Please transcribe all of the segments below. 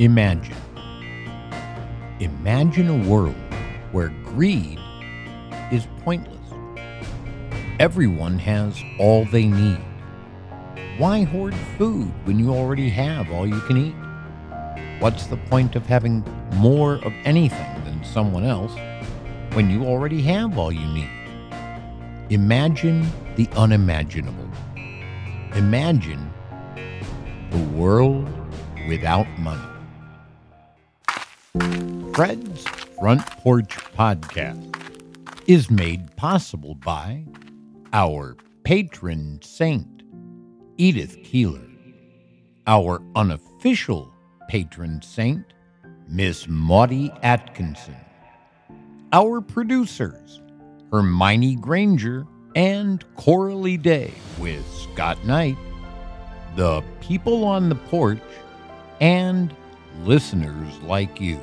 Imagine. Imagine a world where greed is pointless. Everyone has all they need. Why hoard food when you already have all you can eat? What's the point of having more of anything than someone else when you already have all you need? Imagine the unimaginable. Imagine the world without money. Fred's Front Porch Podcast is made possible by our patron saint, Edith Keeler, our unofficial patron saint, Miss Maudie Atkinson, our producers, Hermione Granger and Coralie Day with Scott Knight, the people on the porch, and listeners like you.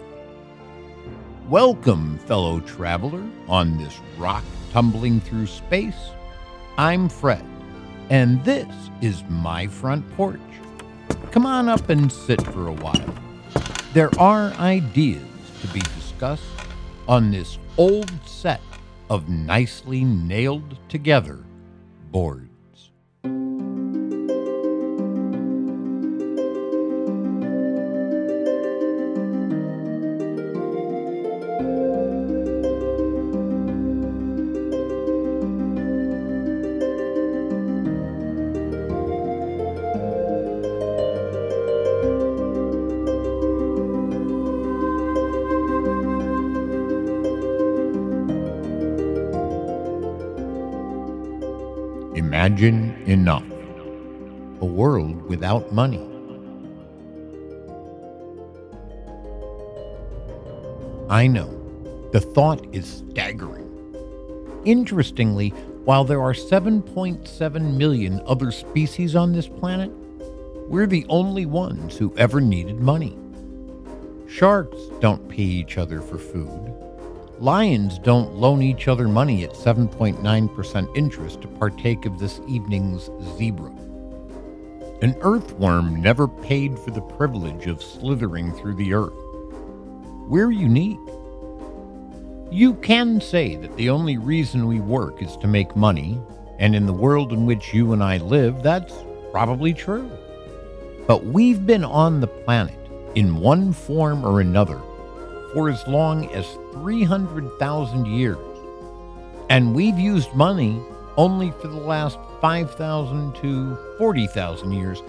Welcome, fellow traveler, on this rock tumbling through space. I'm Fred, and this is my front porch. Come on up and sit for a while. There are ideas to be discussed on this old set of nicely nailed together boards. Enough. A world without money. I know. The thought is staggering. Interestingly, while there are 7.7 million other species on this planet, we're the only ones who ever needed money. Sharks don't pay each other for food. Lions don't loan each other money at 7.9% interest to partake of this evening's zebra. An earthworm never paid for the privilege of slithering through the earth. We're unique. You can say that the only reason we work is to make money, and in the world in which you and I live, that's probably true. But we've been on the planet in one form or another for as long as 300,000 years. And we've used money only for the last 5,000 to 40,000 years,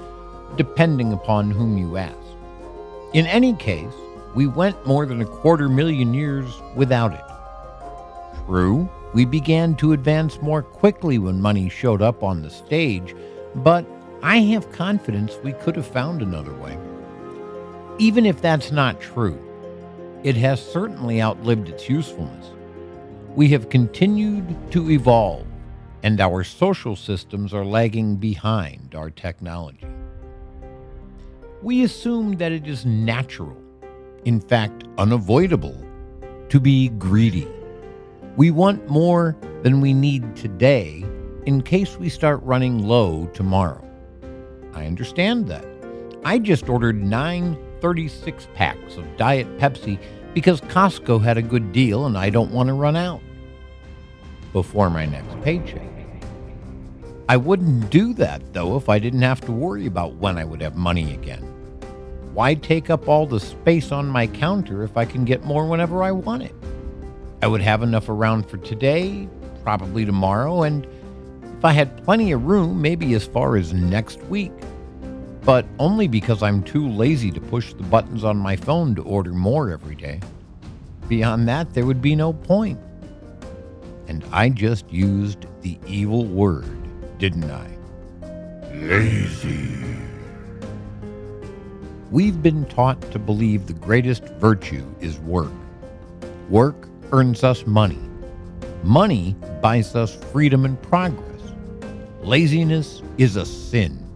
depending upon whom you ask. In any case, we went more than a quarter million years without it. True, we began to advance more quickly when money showed up on the stage, but I have confidence we could have found another way. Even if that's not true, it has certainly outlived its usefulness. We have continued to evolve, and our social systems are lagging behind our technology. We assume that it is natural, in fact, unavoidable, to be greedy. We want more than we need today in case we start running low tomorrow. I understand that. I just ordered nine 36 packs of Diet Pepsi because Costco had a good deal and I don't want to run out before my next paycheck. I wouldn't do that, though, if I didn't have to worry about when I would have money again. Why take up all the space on my counter if I can get more whenever I want it? I would have enough around for today, probably tomorrow, and if I had plenty of room, maybe as far as next week. But only because I'm too lazy to push the buttons on my phone to order more every day. Beyond that, there would be no point. And I just used the evil word, didn't I? Lazy. We've been taught to believe the greatest virtue is work. Work earns us money. Money buys us freedom and progress. Laziness is a sin.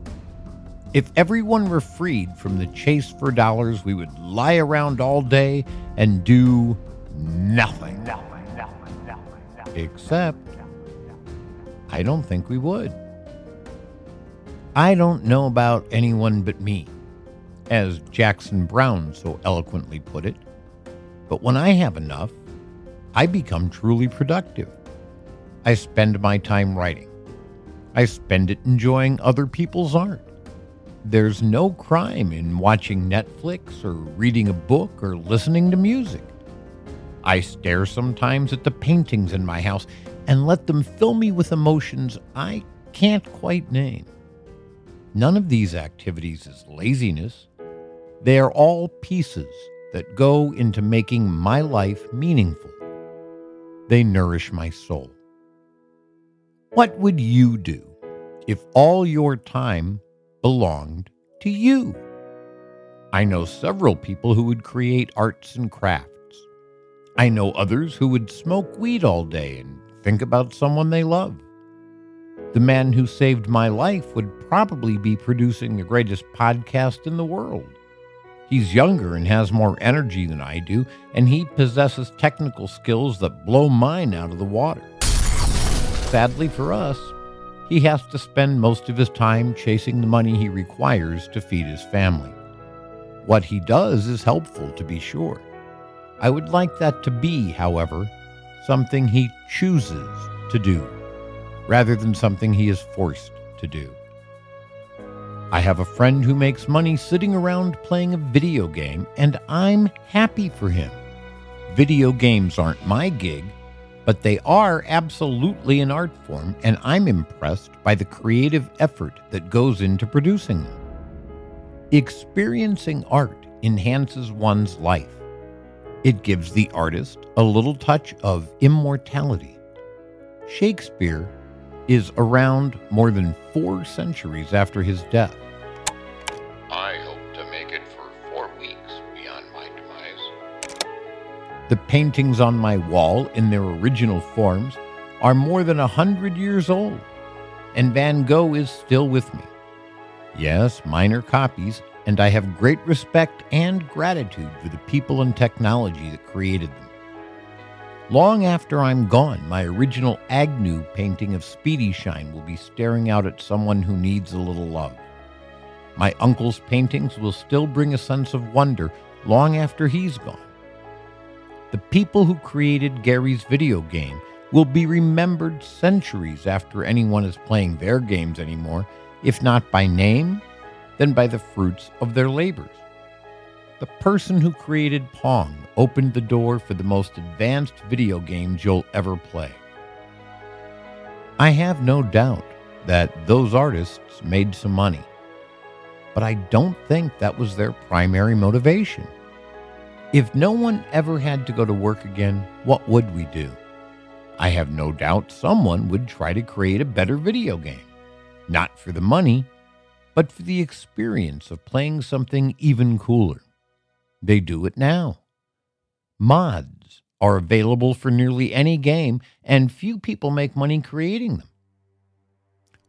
If everyone were freed from the chase for dollars, we would lie around all day and do nothing. nothing, nothing, nothing Except, I don't think we would. I don't know about anyone but me. as Jackson Browne so eloquently put it. But when I have enough, I become truly productive. I spend my time writing. I spend it enjoying other people's art. There's no crime in watching Netflix or reading a book or listening to music. I stare sometimes at the paintings in my house and let them fill me with emotions I can't quite name. None of these activities is laziness. They are all pieces that go into making my life meaningful. They nourish my soul. What would you do if all your time belonged to you? I know several people who would create arts and crafts. I know others who would smoke weed all day and think about someone they love. The man who saved my life would probably be producing the greatest podcast in the world. He's younger and has more energy than I do, and he possesses technical skills that blow mine out of the water. Sadly for us, he has to spend most of his time chasing the money he requires to feed his family. What he does is helpful, to be sure. I would like that to be, however, something he chooses to do, rather than something he is forced to do. I have a friend who makes money sitting around playing a video game, and I'm happy for him. Video games aren't my gig, but they are absolutely an art form, and I'm impressed by the creative effort that goes into producing them. Experiencing art enhances one's life. It gives the artist a little touch of immortality. Shakespeare is around more than four centuries after his death. The paintings on my wall in their original forms are more than a hundred years old, and Van Gogh is still with me. Yes, minor copies, and I have great respect and gratitude for the people and technology that created them. Long after I'm gone, my original Agnew painting of Speedy Shine will be staring out at someone who needs a little love. My uncle's paintings will still bring a sense of wonder long after he's gone. The people who created Gary's video game will be remembered centuries after anyone is playing their games anymore, if not by name, then by the fruits of their labors. The person who created Pong opened the door for the most advanced video games you'll ever play. I have no doubt that those artists made some money but I don't think that was their primary motivation. If no one ever had to go to work again, what would we do? I have no doubt someone would try to create a better video game. Not for the money, but for the experience of playing something even cooler. They do it now. Mods are available for nearly any game, and few people make money creating them.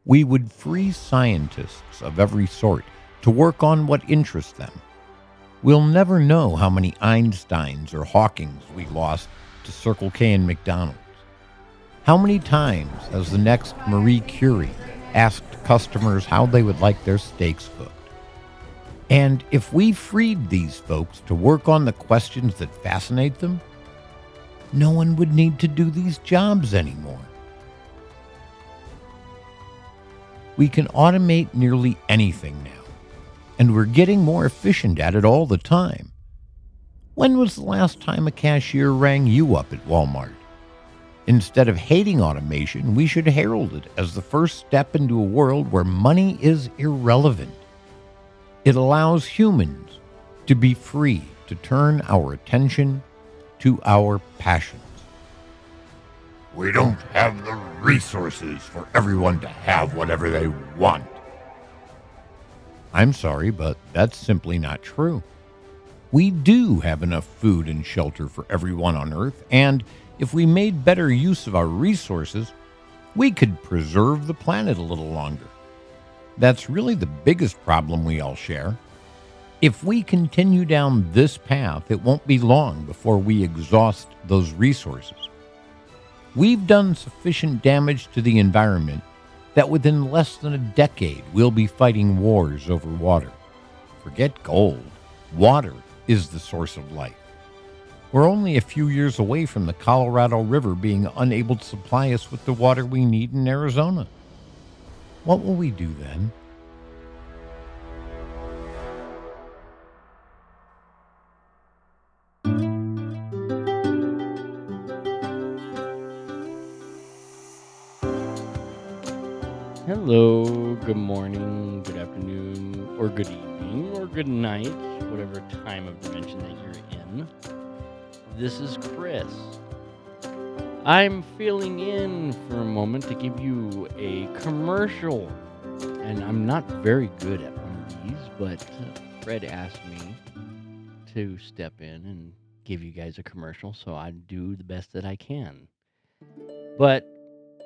We would free scientists of every sort to work on what interests them. We'll never know how many Einsteins or Hawkings we lost to Circle K and McDonald's. How many times has the next Marie Curie asked customers how they would like their steaks cooked? And if we freed these folks to work on the questions that fascinate them, no one would need to do these jobs anymore. We can automate nearly anything now and we're getting more efficient at it all the time. When was the last time a cashier rang you up at Walmart? Instead of hating automation, we should herald it as the first step into a world where money is irrelevant. It allows humans to be free to turn our attention to our passions. We don't have the resources for everyone to have whatever they want. I'm sorry, but that's simply not true. We do have enough food and shelter for everyone on Earth, and if we made better use of our resources, we could preserve the planet a little longer. That's really the biggest problem we all share. If we continue down this path, it won't be long before we exhaust those resources. We've done sufficient damage to the environment that within less than a decade we'll be fighting wars over water. Forget gold. Water is the source of life. We're only a few years away from the Colorado River being unable to supply us with the water we need in Arizona. What will we do then? Hello, good morning, good afternoon, or good evening, or good night, whatever time of dimension that you're in. This is Chris. I'm filling in for a moment to give you a commercial. And I'm not very good at one of these, but Fred asked me to step in and give you guys a commercial, so I do the best that I can. But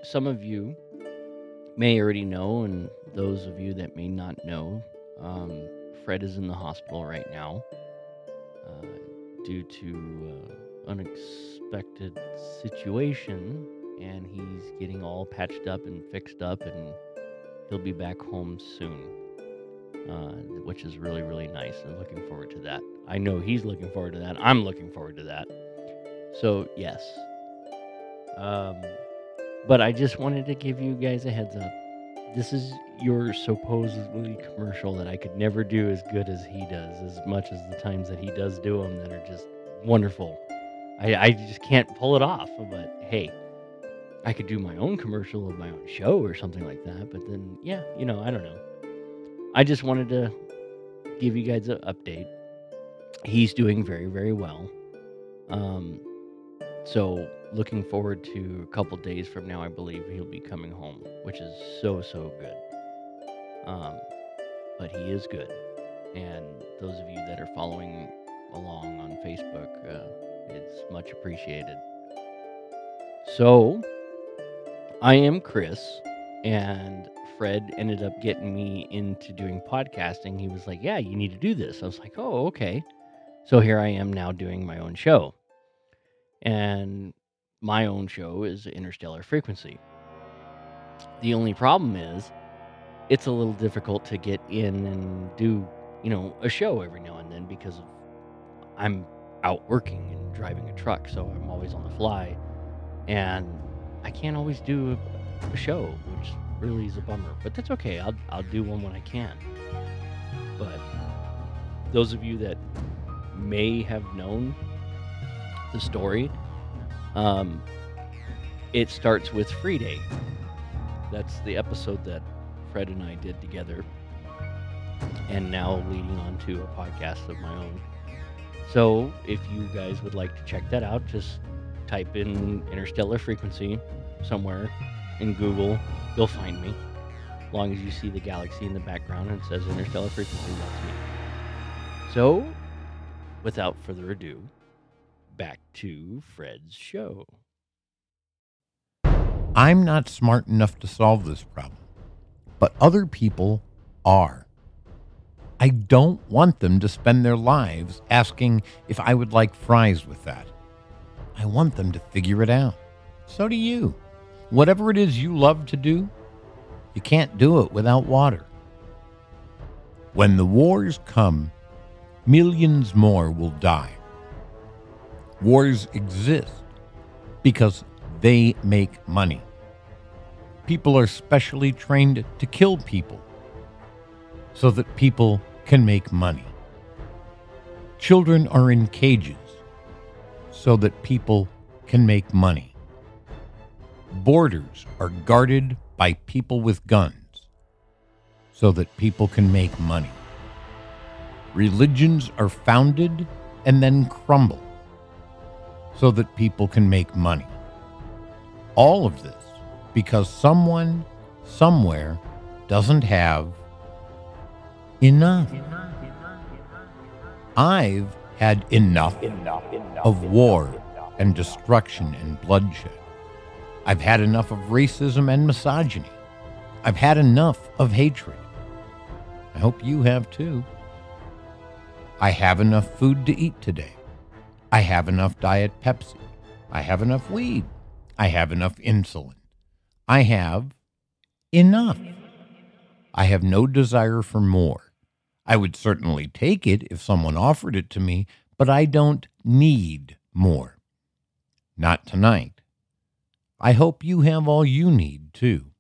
some of you may already know, and those of you that may not know, um, Fred is in the hospital right now uh, due to uh, unexpected situation, and he's getting all patched up and fixed up, and he'll be back home soon, uh, which is really really nice, and looking forward to that. I know he's looking forward to that. I'm looking forward to that. So yes. Um, but I just wanted to give you guys a heads up. This is your supposedly commercial that I could never do as good as he does, as much as the times that he does do them that are just wonderful. I, I just can't pull it off. But hey, I could do my own commercial of my own show or something like that. But then, yeah, you know, I don't know. I just wanted to give you guys an update. He's doing very, very well. Um, so looking forward to a couple days from now. I believe he'll be coming home, which is so so good. Um, but he is good, and those of you that are following along on Facebook, uh, it's much appreciated. So, I am Chris, and Fred ended up getting me into doing podcasting. He was like, "Yeah, you need to do this." I was like, "Oh, okay." So here I am now doing my own show. And my own show is Interstellar Frequency. The only problem is it's a little difficult to get in and do, you know, a show every now and then because I'm out working and driving a truck, so I'm always on the fly and I can't always do a, a show, which really is a bummer. But that's okay. I'll I'll do one when I can. But those of you that may have known the story um, it starts with Free Day. That's the episode that Fred and I did together, and now leading on to a podcast of my own. So, if you guys would like to check that out, just type in interstellar frequency somewhere in Google. You'll find me. As long as you see the galaxy in the background and it says interstellar frequency, that's me. So, without further ado, back to Fred's show. I'm not smart enough to solve this problem, but other people are. I don't want them to spend their lives asking if I would like fries with that. I want them to figure it out. So do you. Whatever it is you love to do, you can't do it without water. When the wars come, millions more will die. Wars exist because they make money. People are specially trained to kill people so that people can make money. Children are in cages so that people can make money. Borders are guarded by people with guns so that people can make money. Religions are founded and then crumble so that people can make money. All of this because someone somewhere doesn't have enough. I've had enough, of war and destruction and bloodshed. I've had enough of racism and misogyny. I've had enough of hatred. I hope you have too. I have enough food to eat today. I have enough Diet Pepsi. I have enough weed. I have enough insulin. I have enough. I have no desire for more. I would certainly take it if someone offered it to me, but I don't need more. Not tonight. I hope you have all you need, too.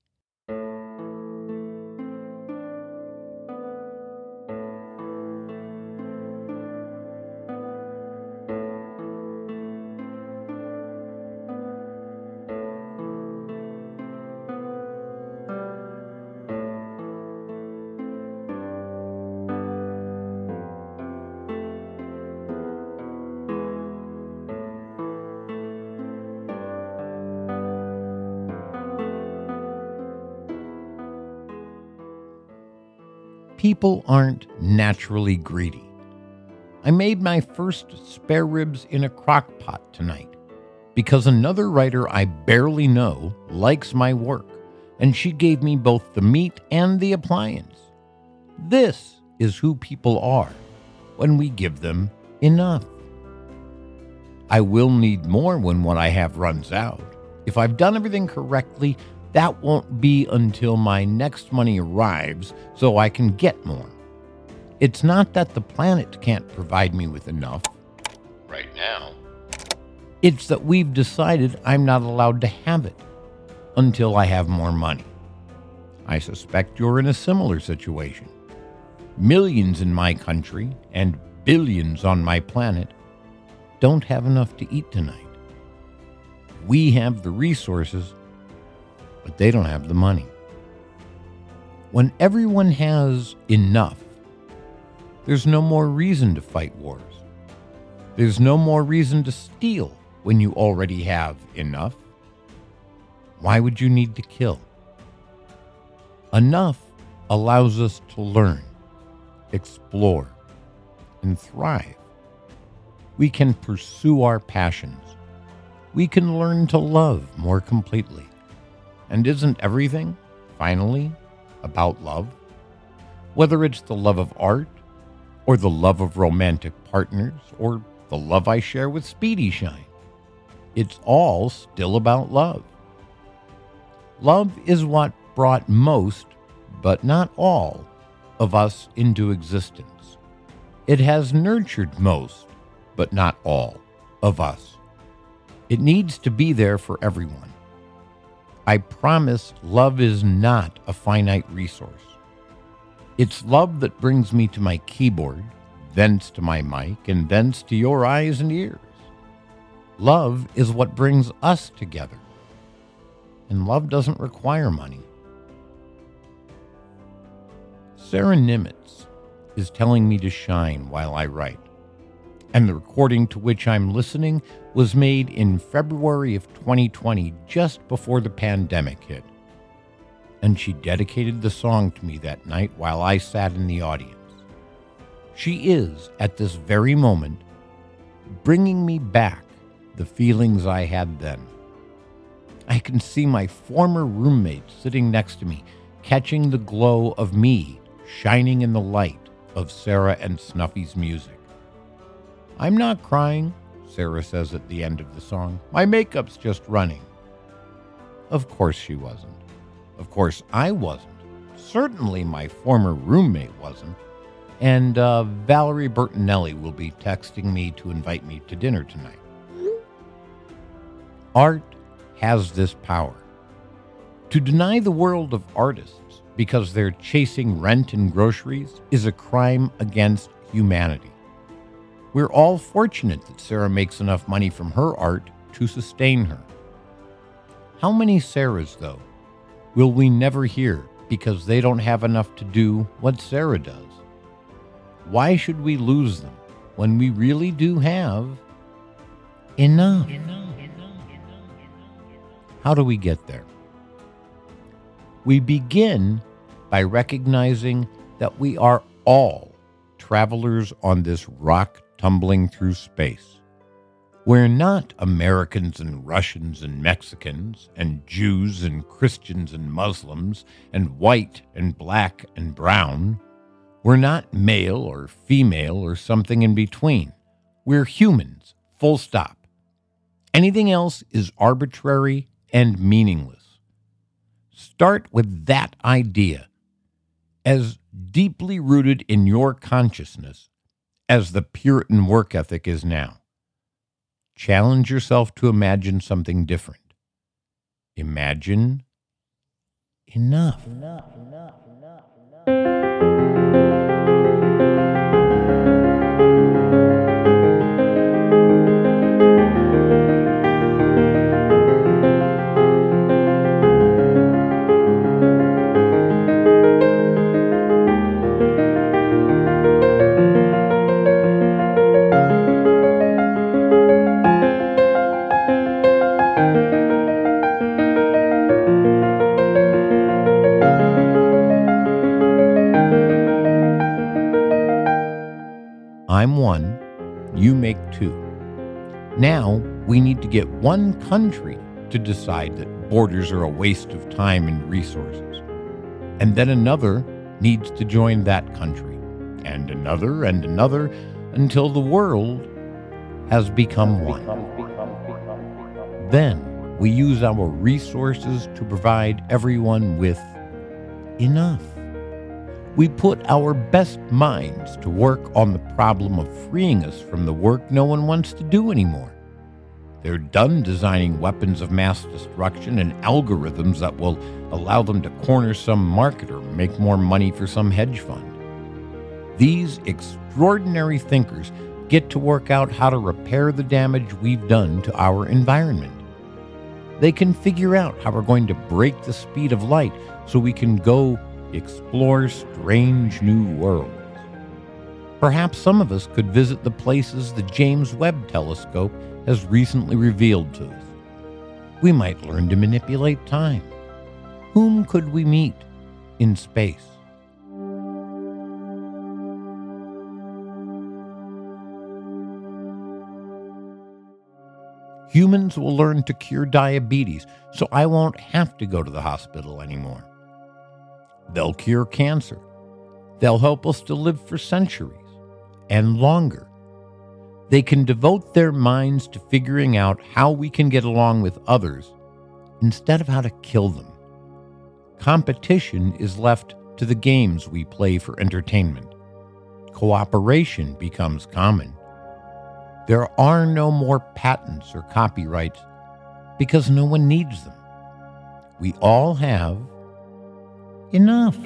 People aren't naturally greedy. I made my first spare ribs in a crock pot tonight because another writer I barely know likes my work, and she gave me both the meat and the appliance. This is who people are when we give them enough. I will need more when what I have runs out. If I've done everything correctly, that won't be until my next money arrives so I can get more. It's not that the planet can't provide me with enough right now. It's that we've decided I'm not allowed to have it until I have more money. I suspect you're in a similar situation. Millions in my country and billions on my planet don't have enough to eat tonight. We have the resources but they don't have the money. When everyone has enough, there's no more reason to fight wars. There's no more reason to steal when you already have enough. Why would you need to kill? Enough allows us to learn, explore, and thrive. We can pursue our passions. We can learn to love more completely. And isn't everything, finally, about love? Whether it's the love of art, or the love of romantic partners, or the love I share with Speedy Shine, it's all still about love. Love is what brought most, but not all, of us into existence. It has nurtured most, but not all, of us. It needs to be there for everyone. I promise love is not a finite resource. It's love that brings me to my keyboard, thence to my mic, and thence to your eyes and ears. Love is what brings us together. And love doesn't require money. Sarah Nimitz is telling me to shine while I write and the recording to which I'm listening was made in February of 2020, just before the pandemic hit. And she dedicated the song to me that night while I sat in the audience. She is, at this very moment, bringing me back the feelings I had then. I can see my former roommate sitting next to me, catching the glow of me shining in the light of Sarah and Snuffy's music. I'm not crying, Sarah says at the end of the song. My makeup's just running. Of course she wasn't. Of course I wasn't. Certainly my former roommate wasn't. And uh, Valerie Bertinelli will be texting me to invite me to dinner tonight. Art has this power. To deny the world of artists because they're chasing rent and groceries is a crime against humanity. We're all fortunate that Sarah makes enough money from her art to sustain her. How many Sarahs, though, will we never hear because they don't have enough to do what Sarah does? Why should we lose them when we really do have enough? How do we get there? We begin by recognizing that we are all travelers on this rock tumbling through space. We're not Americans and Russians and Mexicans, and Jews and Christians and Muslims, and white and black and brown. We're not male or female or something in between. We're humans, full stop. Anything else is arbitrary and meaningless. Start with that idea. As deeply rooted in your consciousness as the Puritan work ethic is now. Challenge yourself to imagine something different. Imagine enough. enough, enough, enough I'm one, you make two. Now we need to get one country to decide that borders are a waste of time and resources. And then another needs to join that country, and another and another until the world has become one. Then we use our resources to provide everyone with enough we put our best minds to work on the problem of freeing us from the work no one wants to do anymore. They're done designing weapons of mass destruction and algorithms that will allow them to corner some market or make more money for some hedge fund. These extraordinary thinkers get to work out how to repair the damage we've done to our environment. They can figure out how we're going to break the speed of light so we can go explore strange new worlds. Perhaps some of us could visit the places the James Webb Telescope has recently revealed to us. We might learn to manipulate time. Whom could we meet in space? Humans will learn to cure diabetes, so I won't have to go to the hospital anymore. They'll cure cancer. They'll help us to live for centuries and longer. They can devote their minds to figuring out how we can get along with others instead of how to kill them. Competition is left to the games we play for entertainment. Cooperation becomes common. There are no more patents or copyrights because no one needs them. We all have Enough.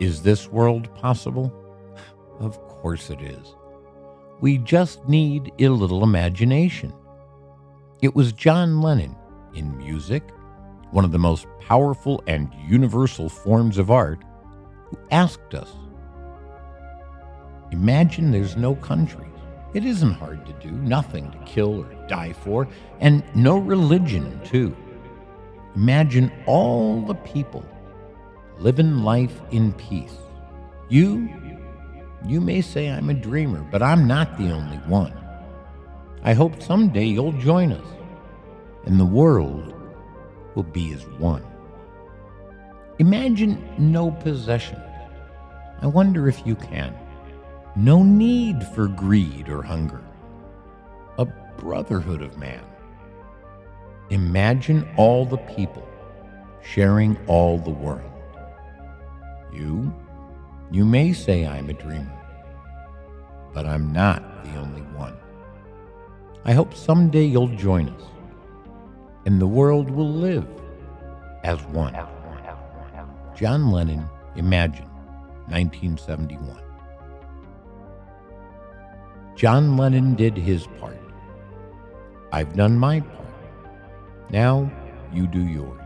Is this world possible? Of course it is. We just need a little imagination. It was John Lennon, in music, one of the most powerful and universal forms of art, who asked us Imagine there's no countries. It isn't hard to do, nothing to kill or die for, and no religion, too. Imagine all the people living life in peace. You, you may say I'm a dreamer, but I'm not the only one. I hope someday you'll join us, and the world will be as one. Imagine no possessions. I wonder if you can. No need for greed or hunger. A brotherhood of man Imagine all the people sharing all the world. You, you may say I'm a dreamer, but I'm not the only one. I hope someday you'll join us, and the world will live as one. John Lennon, Imagine, 1971. John Lennon did his part. I've done my part. Now you do yours.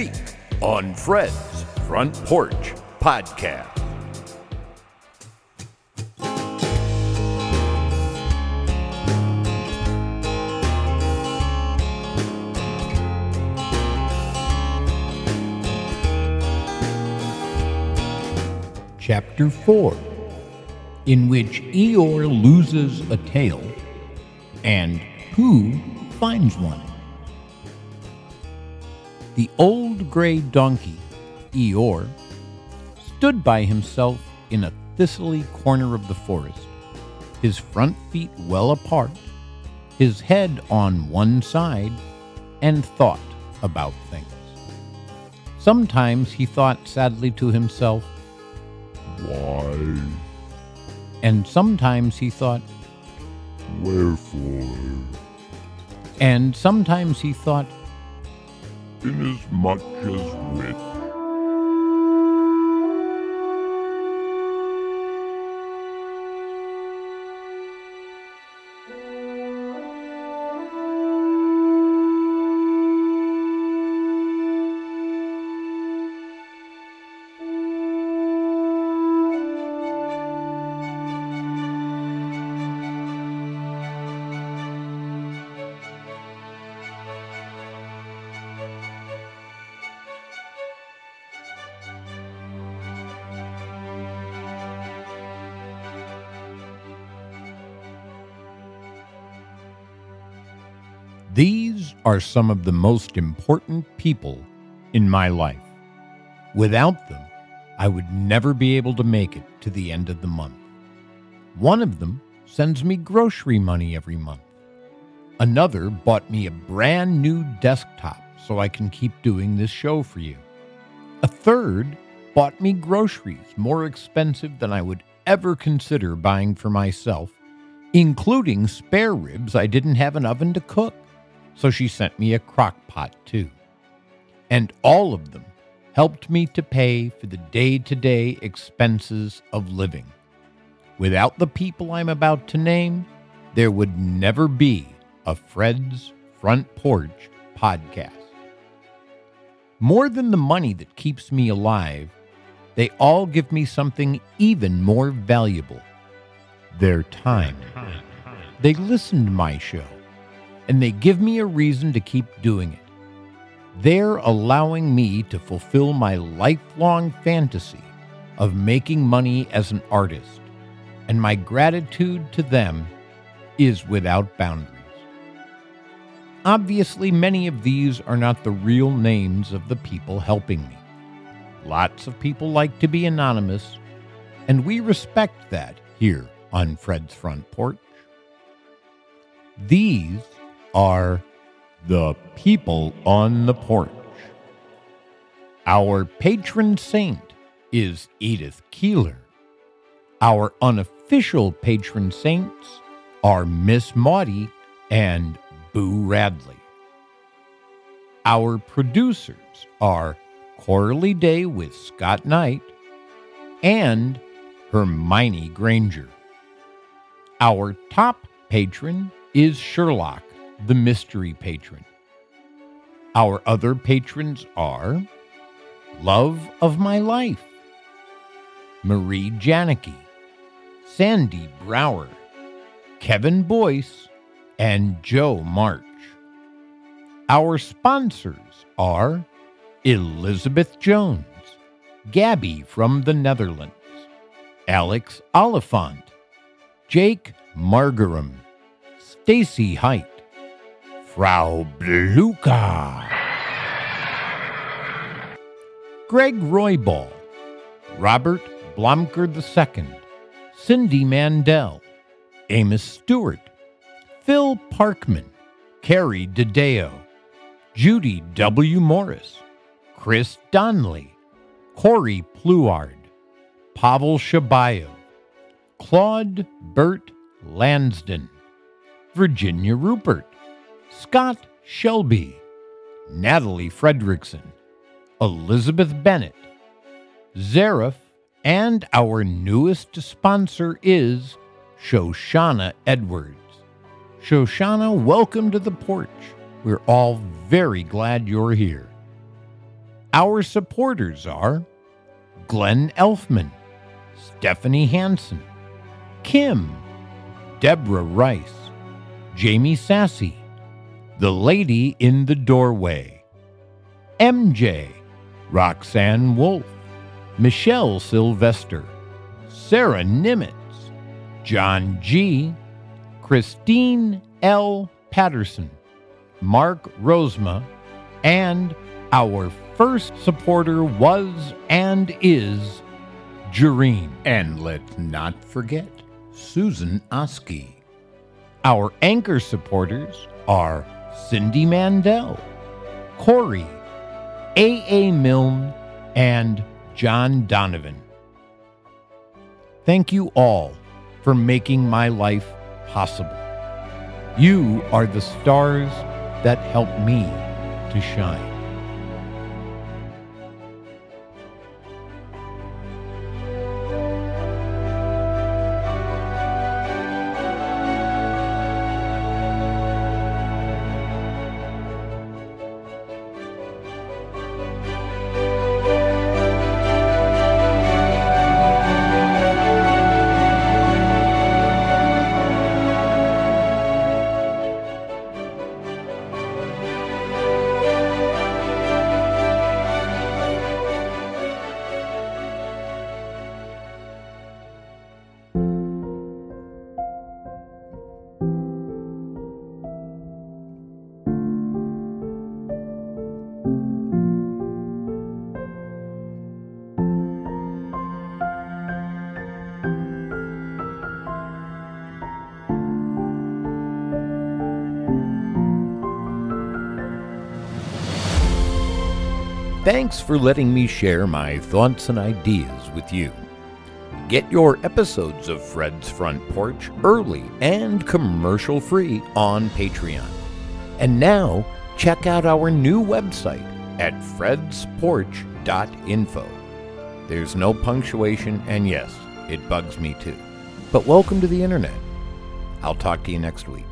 Week on Fred's Front Porch Podcast. Chapter 4, in which Eeyore loses a tail and Pooh finds one. The old gray donkey, Eeyore, stood by himself in a thistly corner of the forest, his front feet well apart, his head on one side, and thought about things. Sometimes he thought sadly to himself, Why? and sometimes he thought, Wherefore? and sometimes he thought, Inasmuch as much as which? Are some of the most important people in my life. Without them, I would never be able to make it to the end of the month. One of them sends me grocery money every month. Another bought me a brand new desktop so I can keep doing this show for you. A third bought me groceries more expensive than I would ever consider buying for myself, including spare ribs I didn't have an oven to cook so she sent me a crock pot too. And all of them helped me to pay for the day to day expenses of living. Without the people I'm about to name, there would never be a Fred's Front Porch podcast. More than the money that keeps me alive, they all give me something even more valuable their time. They listen to my show and they give me a reason to keep doing it. They're allowing me to fulfill my lifelong fantasy of making money as an artist, and my gratitude to them is without boundaries. Obviously, many of these are not the real names of the people helping me. Lots of people like to be anonymous, and we respect that here on Fred's Front Porch. These are the people on the porch. Our patron saint is Edith Keeler. Our unofficial patron saints are Miss Maudie and Boo Radley. Our producers are Coralie Day with Scott Knight and Hermione Granger. Our top patron is Sherlock the mystery patron. Our other patrons are Love of My Life, Marie Janicki, Sandy Brower, Kevin Boyce, and Joe March. Our sponsors are Elizabeth Jones, Gabby from the Netherlands, Alex Oliphant, Jake Margaram, Stacy Height, Frau Blücher. Greg Royball, Robert Blomker II, Cindy Mandel, Amos Stewart, Phil Parkman, Carrie DeDeo, Judy W. Morris, Chris Donnelly, Corey Pluard, Pavel Shabayo, Claude Burt Lansden, Virginia Rupert, Scott Shelby, Natalie Fredrickson, Elizabeth Bennett, Zareth, and our newest sponsor is Shoshana Edwards. Shoshana, welcome to the porch. We're all very glad you're here. Our supporters are Glenn Elfman, Stephanie Hansen, Kim, Deborah Rice, Jamie Sassy, The Lady in the Doorway, MJ, Roxanne Wolf, Michelle Sylvester, Sarah Nimitz, John G., Christine L. Patterson, Mark Rosema, and our first supporter was and is Jareen. And let's not forget Susan Oski. Our anchor supporters are Cindy Mandel, Corey, A.A. Milne, and John Donovan. Thank you all for making my life possible. You are the stars that help me to shine. Thanks for letting me share my thoughts and ideas with you. Get your episodes of Fred's Front Porch early and commercial free on Patreon. And now, check out our new website at fredsporch.info. There's no punctuation, and yes, it bugs me too. But welcome to the internet. I'll talk to you next week.